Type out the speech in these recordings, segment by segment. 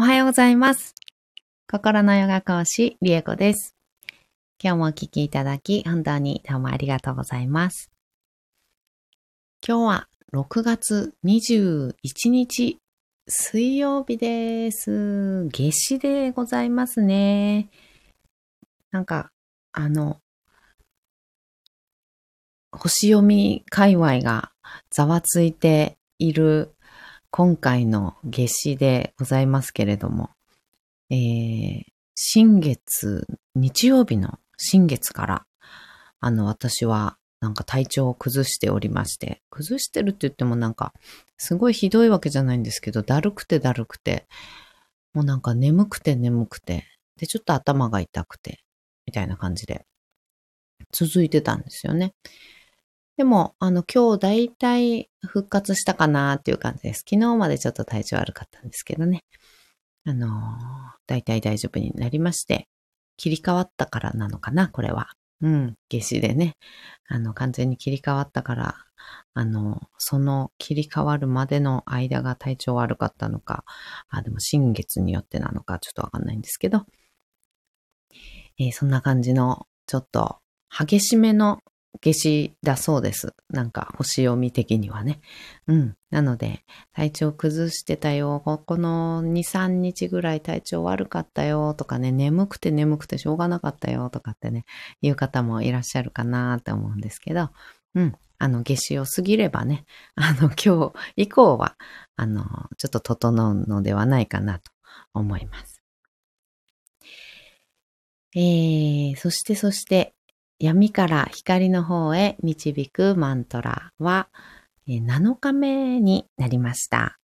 おはようございます。心のヨガ講師、リエコです。今日もお聞きいただき、本当にどうもありがとうございます。今日は6月21日、水曜日です。夏至でございますね。なんか、あの、星読み界隈がざわついている今回の夏至でございますけれども、えー、新月、日曜日の新月から、あの、私はなんか体調を崩しておりまして、崩してるって言ってもなんか、すごいひどいわけじゃないんですけど、だるくてだるくて、もうなんか眠くて眠くて、で、ちょっと頭が痛くて、みたいな感じで、続いてたんですよね。でも、あの、今日だいたい復活したかなっていう感じです。昨日までちょっと体調悪かったんですけどね。あのー、だいたい大丈夫になりまして、切り替わったからなのかな、これは。うん、夏至でね。あの、完全に切り替わったから、あの、その切り替わるまでの間が体調悪かったのか、あ、でも新月によってなのかちょっとわかんないんですけど、えーそんな感じの、ちょっと激しめの夏至だそうです。なんか星読み的にはね。うん。なので、体調崩してたよ。ここの2、3日ぐらい体調悪かったよとかね、眠くて眠くてしょうがなかったよとかってね、いう方もいらっしゃるかなって思うんですけど、うん。あの、夏至を過ぎればね、あの、今日以降は、あの、ちょっと整うのではないかなと思います。えー、そしてそして、闇から光の方へ導くマントラは7日目になりました。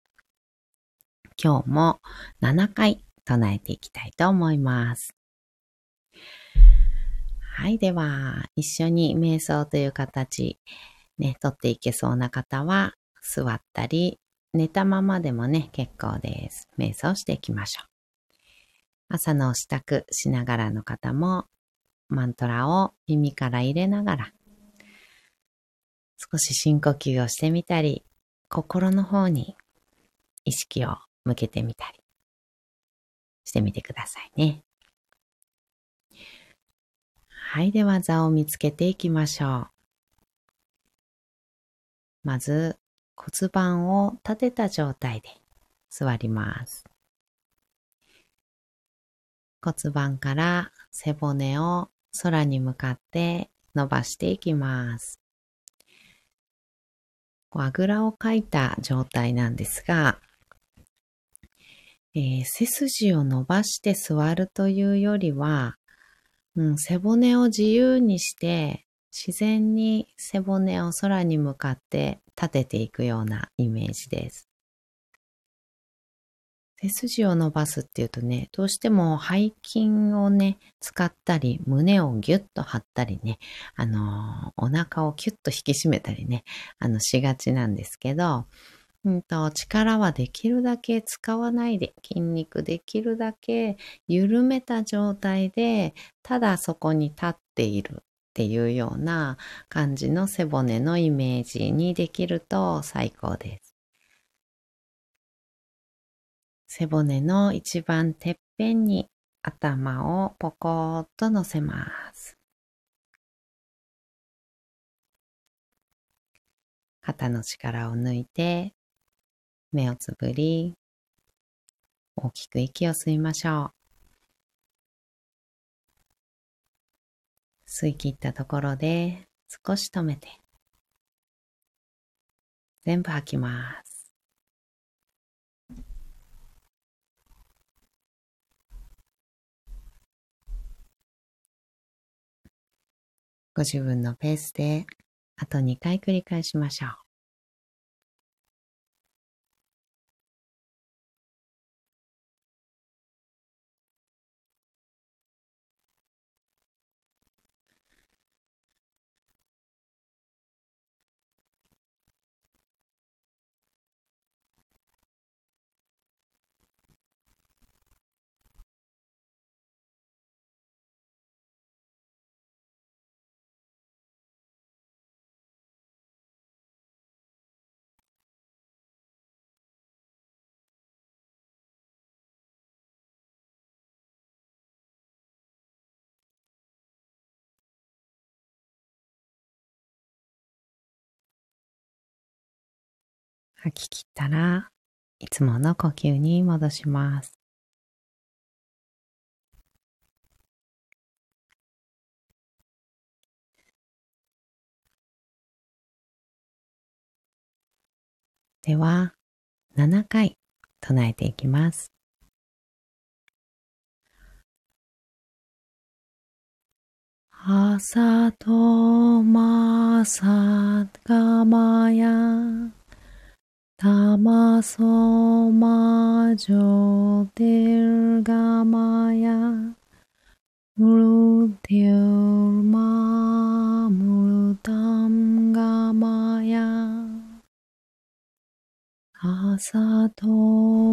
今日も7回唱えていきたいと思います。はい。では、一緒に瞑想という形、ね、とっていけそうな方は、座ったり、寝たままでもね、結構です。瞑想していきましょう。朝の支度しながらの方も、マントラを耳から入れながら、少し深呼吸をしてみたり、心の方に意識を向けてみたりしてみてくださいね。はい、では座を見つけていきましょう。まず骨盤を立てた状態で座ります。骨盤から背骨を空に向かって伸ばしていきます。こうあぐらをかいた状態なんですが、えー背筋を伸ばして座るというよりは、うん、背骨を自由にして自然に背骨を空に向かって立てていくようなイメージです。背筋を伸ばすっていうとね、どうしても背筋をね、使ったり、胸をギュッと張ったりね、あのお腹をキュッと引き締めたりね、あの、しがちなんですけど、うんと、力はできるだけ使わないで、筋肉できるだけ緩めた状態で、ただそこに立っているっていうような感じの背骨のイメージにできると最高です。背骨の一番てっぺんに頭をポコーっと乗せます。肩の力を抜いて、目をつぶり、大きく息を吸いましょう。吸い切ったところで少し止めて、全部吐きます。ご自分のペースであと2回繰り返しましょう。吐き切ったらいつもの呼吸に戻します。では、7回唱えていきます。朝とまさがまや、たまそまじょてるがまや、むるてるまむるたんがまや、朝と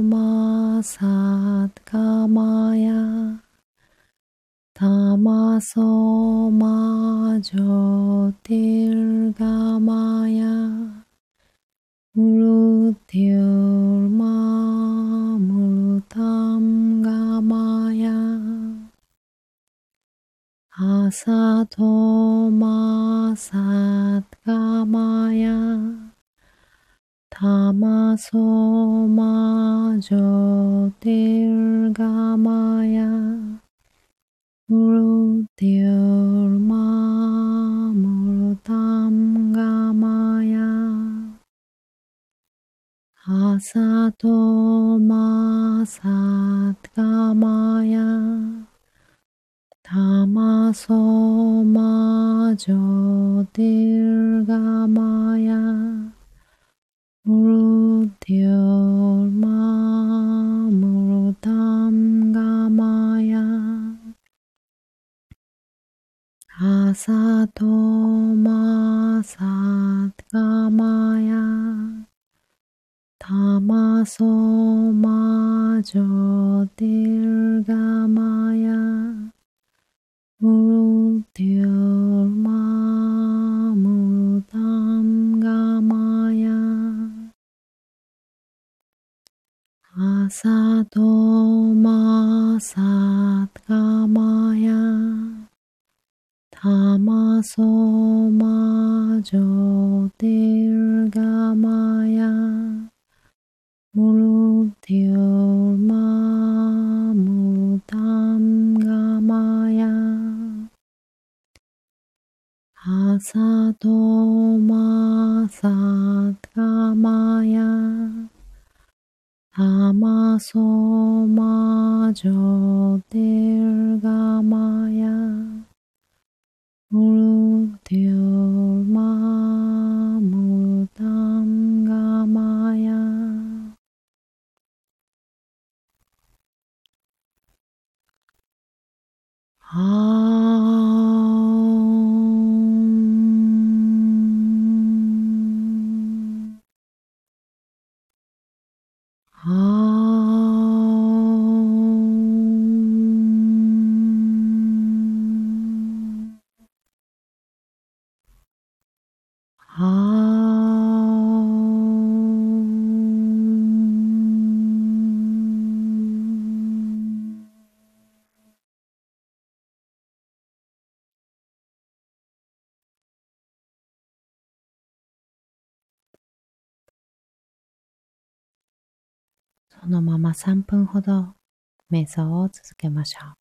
まさがまやたまそ You. 朝とまさがまやたまそまじょてるがまやムルティオマムルタさとまさがまや。たまそそのまま3分ほど瞑想を続けましょう。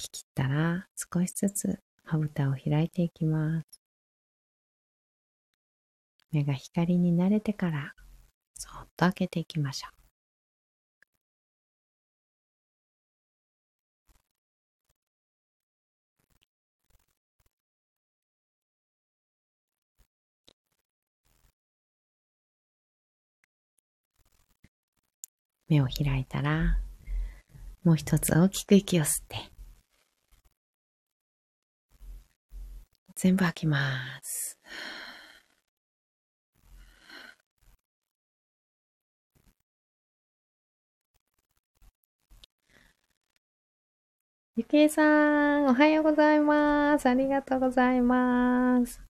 き切ったら少しずつまぶたを開いていきます。目が光に慣れてからそっと開けていきましょう。目を開いたら、もう一つ大きく息を吸って、全部吐きます。ゆきえさん、おはようございます。ありがとうございます。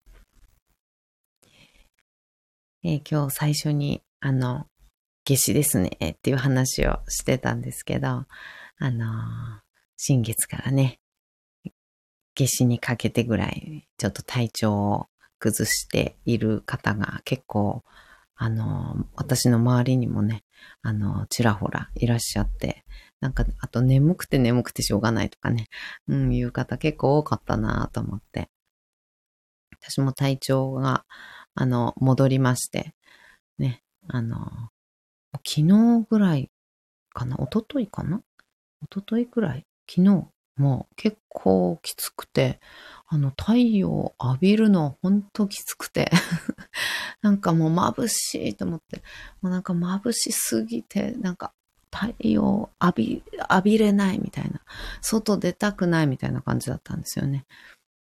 えー、今日最初に、あの、夏至ですね、っていう話をしてたんですけど、あのー、新月からね、夏至にかけてぐらい、ちょっと体調を崩している方が結構、あの、私の周りにもね、あの、ちらほらいらっしゃって、なんか、あと眠くて眠くてしょうがないとかね、うん、いう方結構多かったなと思って。私も体調が、あの、戻りまして、ね、あの、昨日ぐらいかな、一昨日かな一昨日くらい昨日もう結構きつくて、あの太陽浴びるのほんときつくて なんかもう眩しいと思って、もうなんか眩しすぎて、なんか太陽浴び、浴びれないみたいな、外出たくないみたいな感じだったんですよね。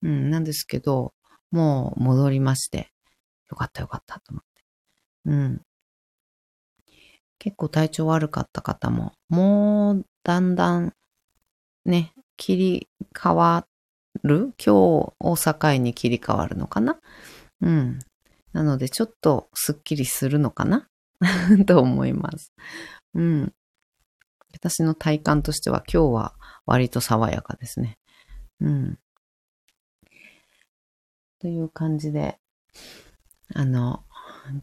うん、なんですけど、もう戻りまして、よかったよかったと思って。うん。結構体調悪かった方も、もうだんだんね、切り替わる？今日を境に切り替わるのかな？うん。なので、ちょっとスッキリするのかな？と思います。うん。私の体感としては今日は割と爽やかですね。うん。という感じで、あの、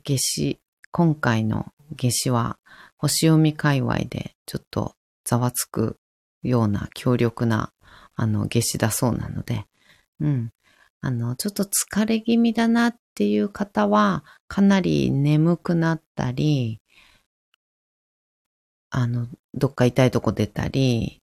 夏至、今回の夏至は星読み界隈でちょっとざわつくような強力な、あの、夏至だそうなので、うん。あの、ちょっと疲れ気味だなっていう方は、かなり眠くなったり、あの、どっか痛いとこ出たり、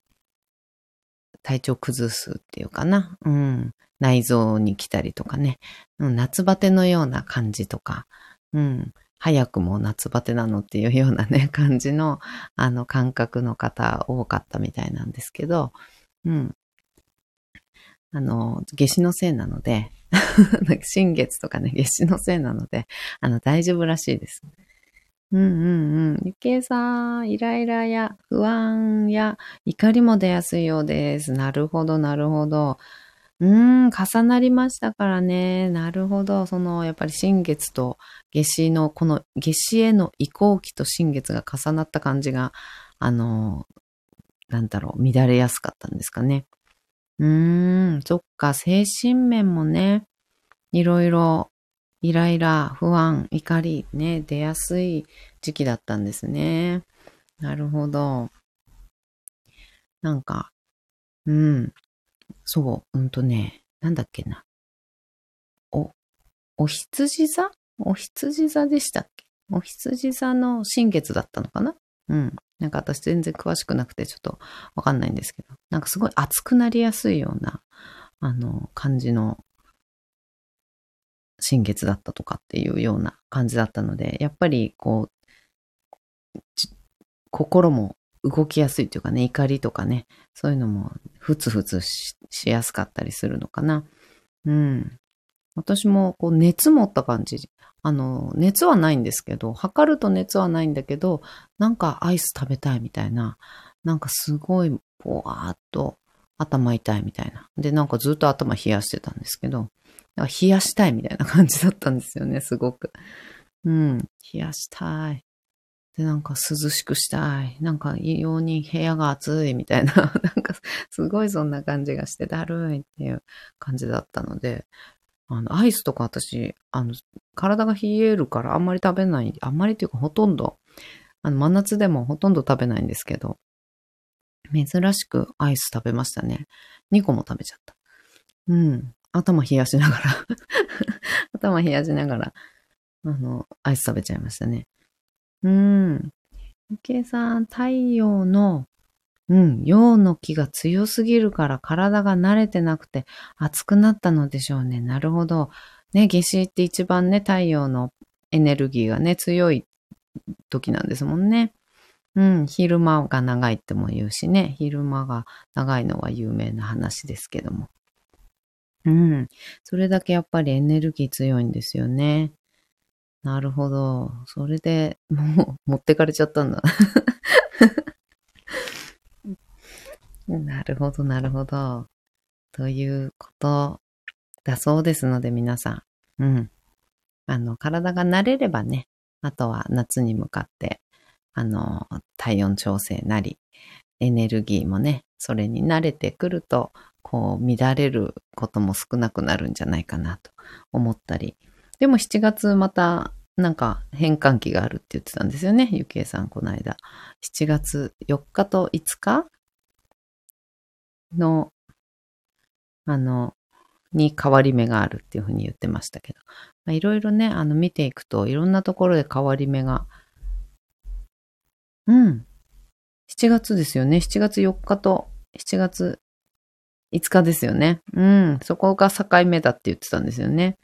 体調崩すっていうかな。うん。内臓に来たりとかね。夏バテのような感じとか。うん。早くも夏バテなのっていうようなね、感じの、あの、感覚の方多かったみたいなんですけど、うん。あの、夏至のせいなので、新月とかね、夏至のせいなので、あの、大丈夫らしいです。うんうんうん。ゆきえさん、イライラや不安や怒りも出やすいようです。なるほど、なるほど。うーん、重なりましたからね。なるほど。その、やっぱり新月と夏至の、この夏至への移行期と新月が重なった感じが、あの、なんだろう、乱れやすかったんですかね。うーん、そっか、精神面もね、いろいろ、イライラ、不安、怒り、ね、出やすい時期だったんですね。なるほど。なんか、うん、そう、うんとね、なんだっけな。お、お羊座？お羊座でしたっけ？お羊座の新月だったのかな？うん。なんか私全然詳しくなくてちょっとわかんないんですけど、なんかすごい熱くなりやすいような、あの、感じの新月だったとかっていうような感じだったので、やっぱりこう、心も動きやすいというかね、怒りとかね、そういうのもふつふつしやすかったりするのかな。うん。私もこう熱持った感じ。あの、熱はないんですけど、測ると熱はないんだけど、なんかアイス食べたいみたいな、なんかすごいぽわーっと頭痛いみたいな。で、なんかずっと頭冷やしてたんですけど、冷やしたいみたいな感じだったんですよね、すごく。うん、冷やしたい。で、なんか涼しくしたい。なんか異様に部屋が暑いみたいな、なんかすごいそんな感じがしてだるいっていう感じだったので、あの、アイスとか私、あの、体が冷えるからあんまり食べない、あんまりっていうかほとんど、あの、真夏でもほとんど食べないんですけど、珍しくアイス食べましたね。2個も食べちゃった。うん。頭冷やしながら 頭冷やしながら、あの、アイス食べちゃいましたね。うん。ゆけいさん、太陽の、うん、陽の気が強すぎるから体が慣れてなくて熱くなったのでしょうね。なるほど。ね、夏至って一番ね、太陽のエネルギーがね、強い時なんですもんね。うん、昼間が長いっても言うしね、昼間が長いのは有名な話ですけども。うん、それだけやっぱりエネルギー強いんですよね。なるほど。それでもう 持ってかれちゃったんだ。なるほど、なるほど。ということだそうですので、皆さん。うん。あの、体が慣れればね、あとは夏に向かってあの、体温調整なり、エネルギーもね、それに慣れてくると、こう、乱れることも少なくなるんじゃないかなと思ったり。でも7月また、なんか変換期があるって言ってたんですよね、ゆきえさん、この間。7月4日と5日の、あの、に変わり目があるっていうふうに言ってましたけど。いろいろね、あの見ていくといろんなところで変わり目がうん。7月ですよね。7月4日と7月5日ですよね。うん。そこが境目だって言ってたんですよね。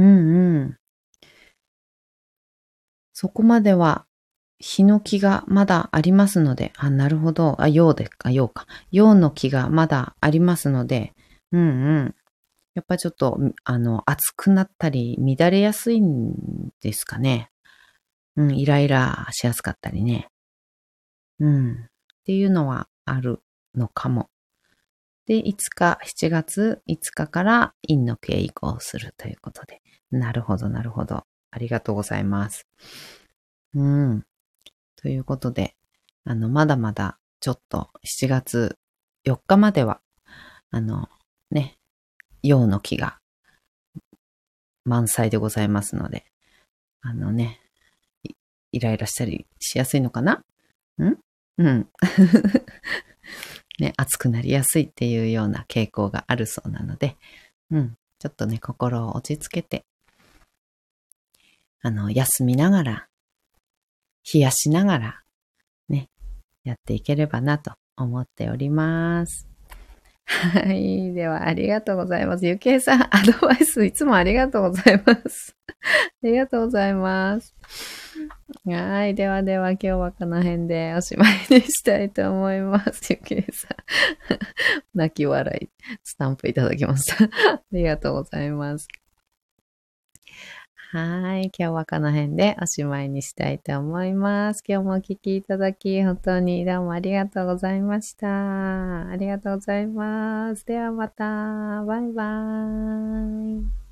うんうん。そこまでは、日の気がまだありますので、あ、なるほど。あ、陽でか、陽か。陽の気がまだありますので、うんうん。やっぱちょっと、あの、暑くなったり、乱れやすいんですかね。うん、イライラしやすかったりね。うん。っていうのはあるのかも。で、5日、7月5日から陰の経移行するということで。なるほど、なるほど。ありがとうございます。うん。ということで、あの、まだまだちょっと7月4日までは、あの、ね、陽の木が満載でございますので、あのね、イライラしたりしやすいのかな？ん？うん。ね、熱くなりやすいっていうような傾向があるそうなので、うん。ちょっとね、心を落ち着けて、あの、休みながら、冷やしながら、ね、やっていければなと思っております。はい。では、ありがとうございます。ゆけいさん、アドバイスいつもありがとうございます。ありがとうございます。はい。ではでは今日はこの辺でおしまいにしたいと思います。ゆきえさん。泣き笑い、スタンプいただきました。ありがとうございます。はい。今日はこの辺でおしまいにしたいと思います。今日もお聴きいただき、本当にどうもありがとうございました。ありがとうございます。ではまた。バイバーイ。